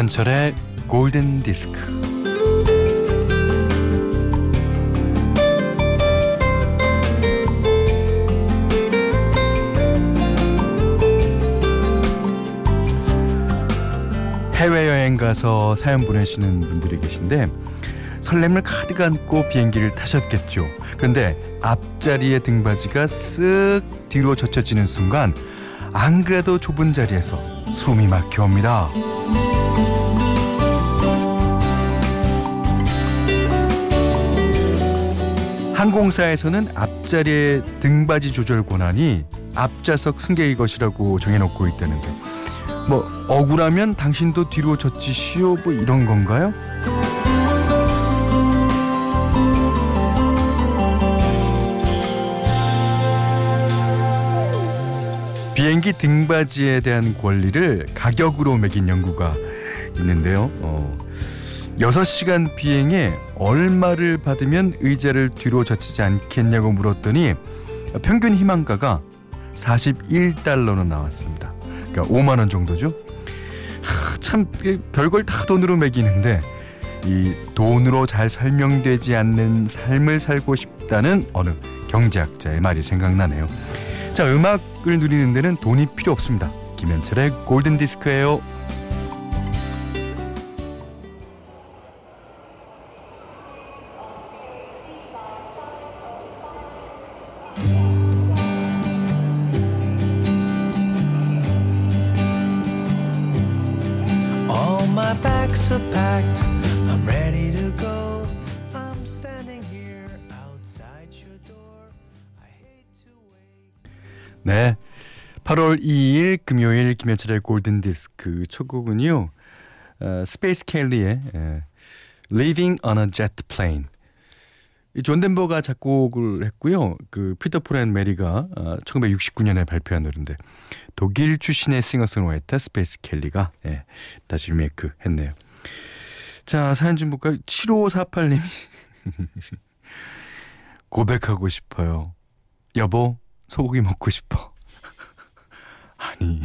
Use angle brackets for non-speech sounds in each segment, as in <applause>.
김현철의 골든 디스크. 해외여행 가서 사연 보내시는 분들이 계신데 설렘을 가득 안고 비행기를 타셨겠죠. 근데 앞자리의 등받이가 쓱 뒤로 젖혀지는 순간 안 그래도 좁은 자리에서 숨이 막혀옵니다. 항공사에서는 앞자리의 등받이 조절 권한이 앞좌석 승객의 것이라고 정해놓고 있다는데 뭐 억울하면 당신도 뒤로 젖히시오 뭐 이런 건가요? 비행기 등받이에 대한 권리를 가격으로 매긴 연구가 있는데요. 어, 6시간 비행에 얼마를 받으면 의자를 뒤로 젖히지 않겠냐고 물었더니 평균 희망가가 41달러는 나왔습니다. 그러니까 5만 원 정도죠. 하, 참 별걸 다 돈으로 매기는데 이 돈으로 잘 설명되지 않는 삶을 살고 싶다는 어느 경제학자의 말이 생각나네요. 자, 음악을 누리는 데는 돈이 필요 없습니다. 김현철의 골든 디스크예요. All my bags are packed. 8월 2일 금요일 김현철의 골든 디스크 첫 곡은요. 어, 스페이스 켈리의 예, Leaving on a Jet Plane. 이 존 덴버가 작곡을 했고요. 그 피터 폴앤 메리가 어, 1969년에 발표한 노래인데 독일 출신의 싱어송라이터 스페이스 켈리가 예, 다시 리메이크 했네요. 자, 사연 좀 볼까요? 7548님이 <laughs> 고백하고 싶어요. 여보, 소고기 먹고 싶어. 아니,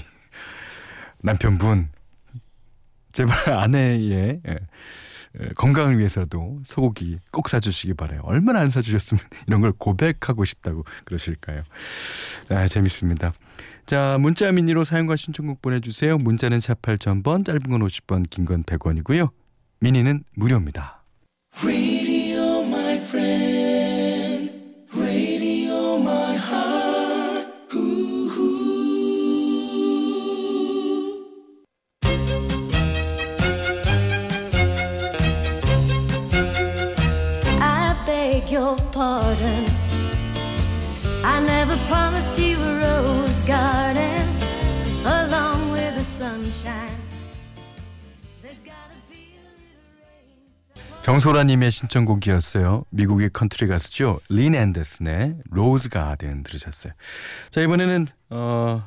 남편분, 제발 아내의 예, 예, 건강을 위해서라도 소고기 꼭 사주시기 바래요. 얼마나 안 사주셨으면 <laughs> 이런 걸 고백하고 싶다고 그러실까요? 아, 재밌습니다. 자, 문자 미니로 사용과 신청곡 보내주세요. 문자는 샵 8000번, 짧은 건 50번, 긴 건 100원이고요. 미니는 무료입니다. Your pardon. I never promised you a rose garden along with the sunshine. 정소라님의 신청곡이었어요. 미국의 컨트리 가수죠. 린 앤더슨의 Rose Garden 들으셨어요. 자 이번에는 어,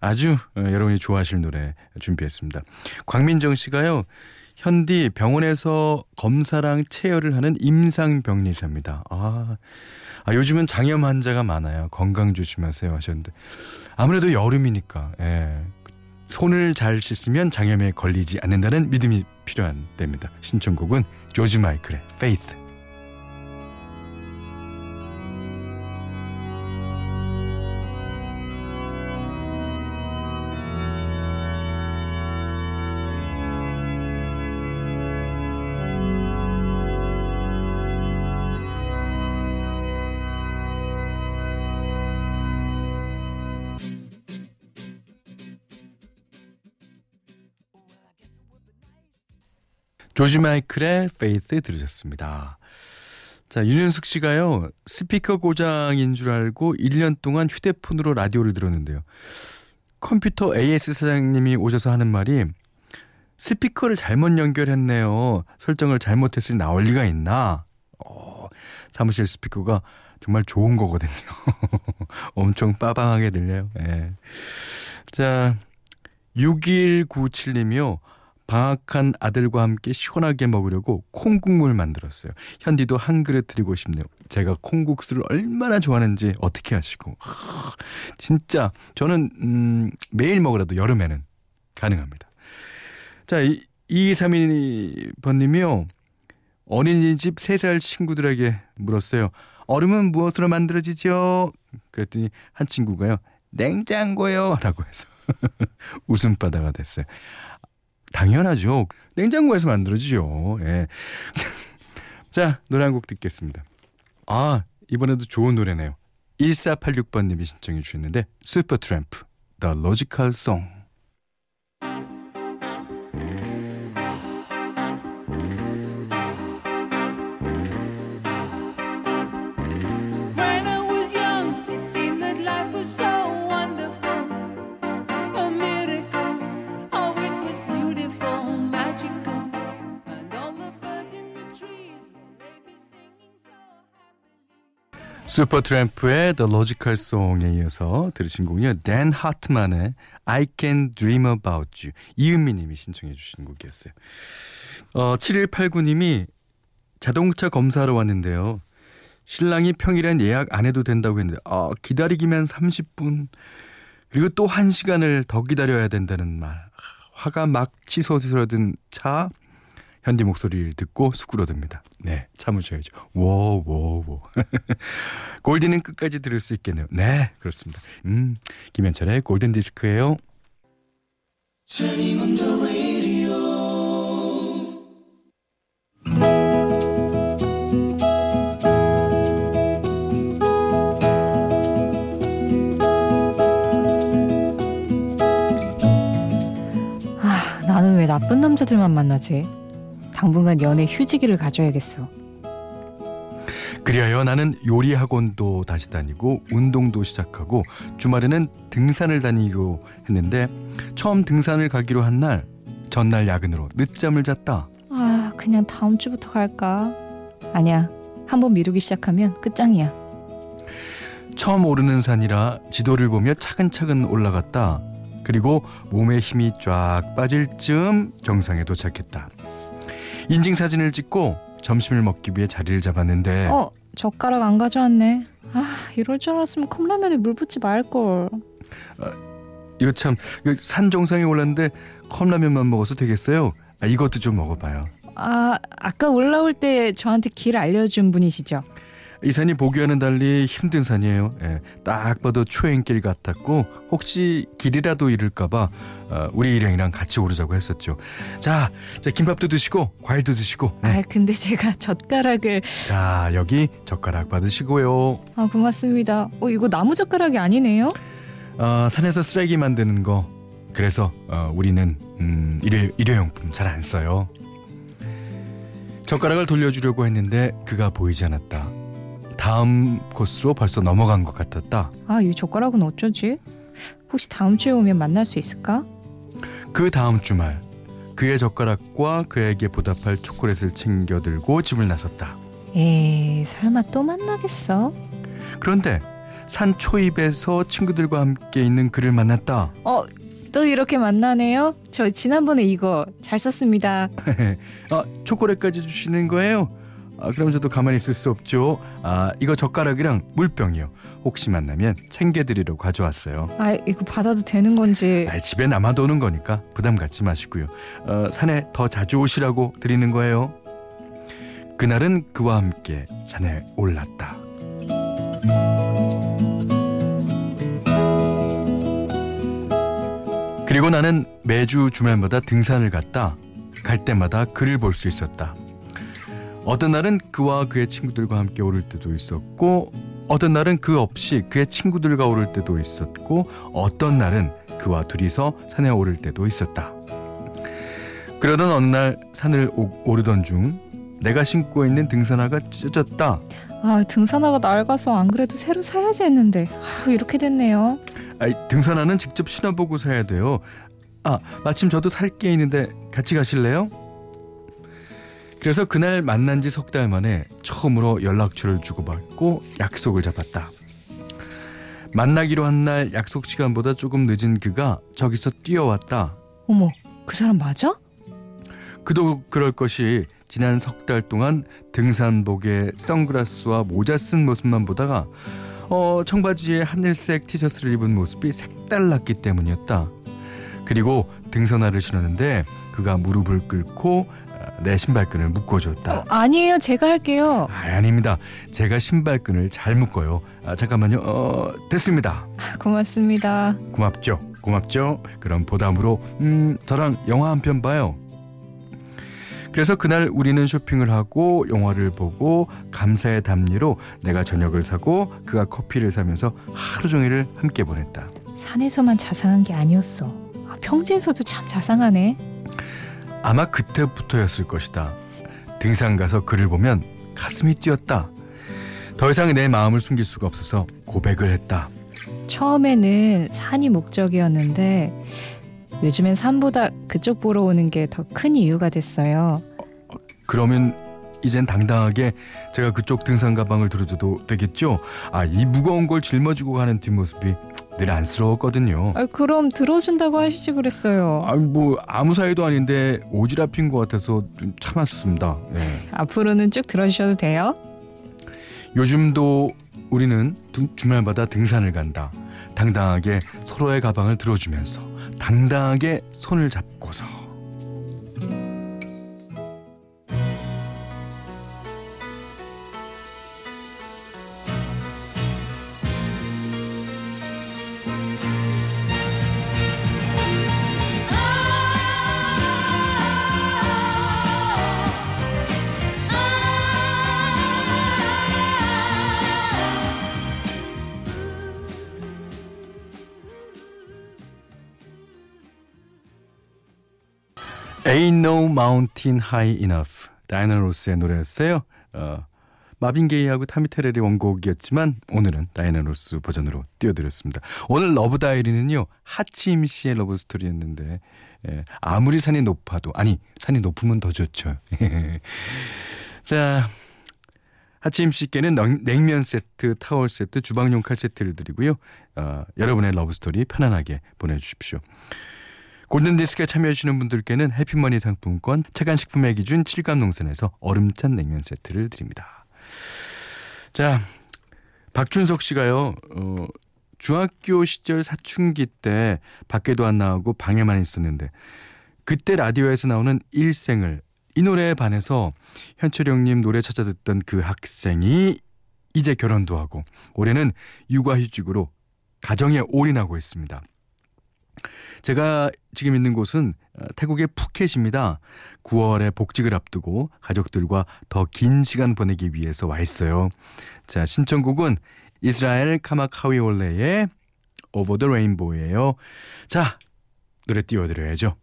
아주 어, 여러분이 좋아하실 노래 준비했습니다. 광민정 씨가요. 현디 병원에서 검사랑 채혈을 하는 임상병리사입니다. 아, 아 요즘은 장염 환자가 많아요. 건강 조심하세요 하셨는데 아무래도 여름이니까 예. 손을 잘 씻으면 장염에 걸리지 않는다는 믿음이 필요한 때입니다. 신청곡은 조지 마이클의 Faith. 조지 마이클의 Faith 들으셨습니다. 자, 윤현숙 씨가요, 스피커 고장인 줄 알고 1년 동안 휴대폰으로 라디오를 들었는데요. 컴퓨터 AS 사장님이 오셔서 하는 말이 스피커를 잘못 연결했네요. 설정을 잘못했으니 나올 리가 있나? 어, 사무실 스피커가 정말 좋은 거거든요. <laughs> 엄청 빠방하게 들려요. 예. 자, 6197님이요. 방학한 아들과 함께 시원하게 먹으려고 콩국물 만들었어요. 현디도 한 그릇 드리고 싶네요. 제가 콩국수를 얼마나 좋아하는지 어떻게 하시고. 하, 진짜 저는 음, 매일 먹으라도 여름에는 가능합니다. 자, 이, 2232번님이요. 어린이집 세살 친구들에게 물었어요. 얼음은 무엇으로 만들어지죠? 그랬더니 한 친구가요. 냉장고요. 라고 해서 <laughs> 웃음바다가 됐어요. 당연하죠. 냉장고에서 만들어지죠. 예. <laughs> 자, 노래 한 곡 듣겠습니다. 아, 이번에도 좋은 노래네요. 1486번님이 신청해 주셨는데 슈퍼트램프 The Logical Song 슈퍼트램프의 The Logical Song에 이어서 들으신 곡은요. 댄 하트만의 I Can Dream About You 이은미 님이 신청해 주신 곡이었어요. 어, 7189님이 자동차 검사하러 왔는데요. 신랑이 평일엔 예약 안 해도 된다고 했는데 아, 기다리기만 30분 그리고 또 1시간을 더 기다려야 된다는 말. 아, 화가 막 치솟으려던 차 현디 목소리를 듣고 수그러듭니다. 네, 참으셔야죠. 워우, 워우, 워우. <laughs> 골디는 끝까지 들을 수 있겠네요. 네, 그렇습니다. 음, 김현철의 골든 디스크예요. 아, 나는 왜 나쁜 남자들만 만나지? 당분간 연애 휴지기를 가져야겠어. 그리하여 나는 요리 학원도 다시 다니고 운동도 시작하고 주말에는 등산을 다니기로 했는데 처음 등산을 가기로 한 날 전날 야근으로 늦잠을 잤다. 아, 그냥 다음 주부터 갈까? 아니야. 한번 미루기 시작하면 끝장이야. 처음 오르는 산이라 지도를 보며 차근차근 올라갔다. 그리고 몸에 힘이 쫙 빠질 즈음 정상에 도착했다. 인증 사진을 찍고 점심을 먹기 위해 자리를 잡았는데 어, 젓가락 안 가져왔네. 아, 이럴 줄 알았으면 컵라면에 물 붓지 말걸. 이거 참 산 정상에 올랐는데 컵라면만 먹어서 되겠어요? 아, 이것도 좀 먹어봐요. 아, 아까 올라올 때 저한테 길 알려준 분이시죠? 이 산이 보기와는 달리 힘든 산이에요. 예, 딱 봐도 초행길 같았고 혹시 길이라도 잃을까봐 어, 우리 일행이랑 같이 오르자고 했었죠. 자, 자 김밥도 드시고 과일도 드시고. 네. 아, 근데 제가 젓가락을 자 여기 젓가락 받으시고요. 아, 고맙습니다. 어, 이거 나무 젓가락이 아니네요. 어, 산에서 쓰레기 만드는 거. 그래서 어, 우리는 음, 일회, 일회용품 잘 안 써요. 젓가락을 돌려주려고 했는데 그가 보이지 않았다. 다음 코스로 벌써 넘어간 것 같았다. 아, 이 젓가락은 어쩌지? 혹시 다음 주에 오면 만날 수 있을까? 그 다음 주말 그의 젓가락과 그에게 보답할 초콜릿을 챙겨 들고 집을 나섰다. 에이, 설마 또 만나겠어? 그런데 산 초입에서 친구들과 함께 있는 그를 만났다. 어, 또 이렇게 만나네요? 저 지난번에 이거 잘 썼습니다. <laughs> 아, 초콜릿까지 주시는 거예요? 아, 저도 가만히 있을 수 없죠. 아, 이거 젓가락이랑 물병이요. 혹시 만나면 챙겨드리러 가져왔어요. 아, 이거 받아도 되는 건지. 아, 집에 남아도는 거니까 부담 갖지 마시고요. 어, 산에 더 자주 오시라고 드리는 거예요. 그날은 그와 함께 산에 올랐다. 그리고 나는 매주 주말마다 등산을 갔다. 갈 때마다 그를 볼 수 있었다. 어떤 날은 그와 그의 친구들과 함께 오를 때도 있었고, 어떤 날은 그 없이 그의 친구들과 오를 때도 있었고, 어떤 날은 그와 둘이서 산에 오를 때도 있었다. 그러던 어느 날 산을 오, 오르던 중 내가 신고 있는 등산화가 찢어졌다. 아, 등산화가 낡아서 안 그래도 새로 사야지 했는데. 아, 이렇게 됐네요. 아이, 등산화는 직접 신어보고 사야 돼요. 아, 마침 저도 살 게 있는데 같이 가실래요? 그래서 그날 만난 지 석 달 만에 처음으로 연락처를 주고받고 약속을 잡았다. 만나기로 한 날 약속 시간보다 조금 늦은 그가 저기서 뛰어왔다. 어머, 그 사람 맞아? 그도 그럴 것이 지난 석 달 동안 등산복에 선글라스와 모자 쓴 모습만 보다가 어, 청바지에 하늘색 티셔츠를 입은 모습이 색달랐기 때문이었다. 그리고 등산화를 신었는데 그가 무릎을 꿇고 어, 내 신발끈을 묶어줬다. 어, 아니에요. 제가 할게요. 아, 아닙니다. 제가 신발끈을 잘 묶어요. 아, 잠깐만요. 어, 됐습니다. 고맙습니다. 고맙죠. 고맙죠. 그럼 보담으로 음, 저랑 영화 한 편 봐요. 그래서 그날 우리는 쇼핑을 하고 영화를 보고 감사의 담례로 내가 저녁을 사고 그가 커피를 사면서 하루 종일을 함께 보냈다. 산에서만 자상한 게 아니었어. 아, 평진서도 참 자상하네. 아마 그때부터였을 것이다. 등산 가서 그를 보면 가슴이 뛰었다. 더 이상 내 마음을 숨길 수가 없어서 고백을 했다. 처음에는 산이 목적이었는데 요즘엔 산보다 그쪽 보러 오는 게 더 큰 이유가 됐어요. 그러면 이젠 당당하게 제가 그쪽 등산 가방을 들어줘도 되겠죠? 아, 이 무거운 걸 짊어지고 가는 뒷모습이 늘 안쓰러웠거든요. 아, 그럼 들어준다고 하시지 그랬어요. 아, 뭐 아무 사이도 아닌데 오지랖인 것 같아서 좀 참았습니다. 예. 앞으로는 쭉 들어주셔도 돼요. 요즘도 우리는 두- 주말마다 등산을 간다. 당당하게 서로의 가방을 들어주면서 당당하게 손을 잡고서 Ain't No Mountain High Enough 다이나 로스의 노래였어요. 어, 마빈 게이하고 타미 테렐의 원곡이었지만 오늘은 다이나 로스 버전으로 띄워드렸습니다. 오늘 러브 다이어리는요 하치임 씨의 러브 스토리였는데 예, 아무리 산이 높아도 아니 산이 높으면 더 좋죠. <laughs> 자 하치임 씨께는 냉- 냉면 세트, 타월 세트, 주방용 칼 세트를 드리고요. 어, 여러분의 러브 스토리 편안하게 보내주십시오. 골든디스크에 참여해주시는 분들께는 해피머니 상품권, 차간식품의 기준 7감 농산에서 얼음찬 냉면 세트를 드립니다. 자, 박준석 씨가요, 어, 중학교 시절 사춘기 때 밖에도 안 나오고 방에만 있었는데, 그때 라디오에서 나오는 일생을 이 노래에 반해서 현철형님 노래 찾아 듣던 그 학생이 이제 결혼도 하고, 올해는 육아휴직으로 가정에 올인하고 있습니다. 제가 지금 있는 곳은 어, 태국의 푸켓입니다. 9월에 복직을 앞두고 가족들과 더 긴 시간 보내기 위해서 와 있어요. 자, 신청곡은 이스라엘 카마카위올레의 Over the Rainbow예요. 자, 노래 띄워드려야죠.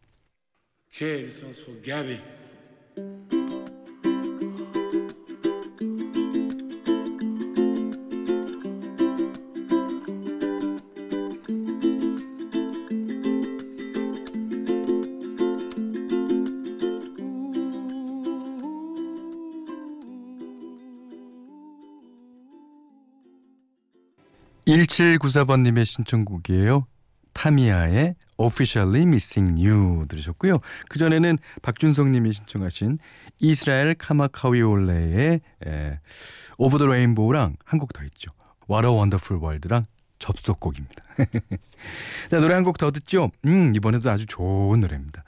1794번님의 신청곡이에요. 타미아의 Officially Missing You 들으셨고요. 그전에는 박준성님이 신청하신 이스라엘 카마카위올레의 에, Over the Rainbow랑 한 곡 더 있죠. What a Wonderful World랑 접속곡입니다. <laughs> 자, 노래 한 곡 더 듣죠? 음, 이번에도 아주 좋은 노래입니다.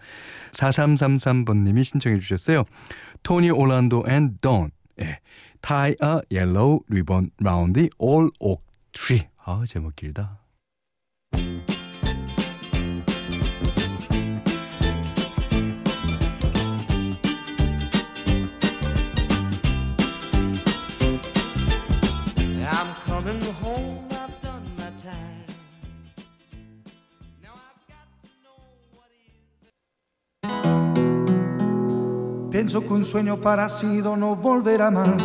4333번님이 신청해 주셨어요. 토니 올란도 앤 돈. 예. Tie a yellow ribbon round the old oak tree. 아, 제목 길다. I'm coming home, I've done my time. Now I've got to know what is. Pienso que un sueño parecido no volverá más.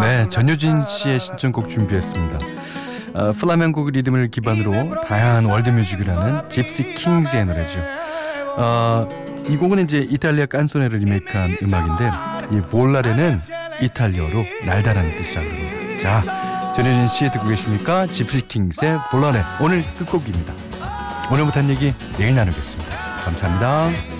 네, 전효진 씨의 신청곡 준비했습니다. 어, 플라멩코 리듬을 기반으로 다양한 월드뮤직을 하는 집시 킹스의 노래죠. 어, 이 곡은 이제 이탈리아 깐소네를 리메이크한 음악인데 이 Volare는 이탈리어로 날다라는 뜻이라고 합니다. 자, 전효진 씨 듣고 계십니까? 집시 킹스의 Volare 오늘 끝곡입니다. 오늘 못한 얘기 내일 나누겠습니다. 감사합니다.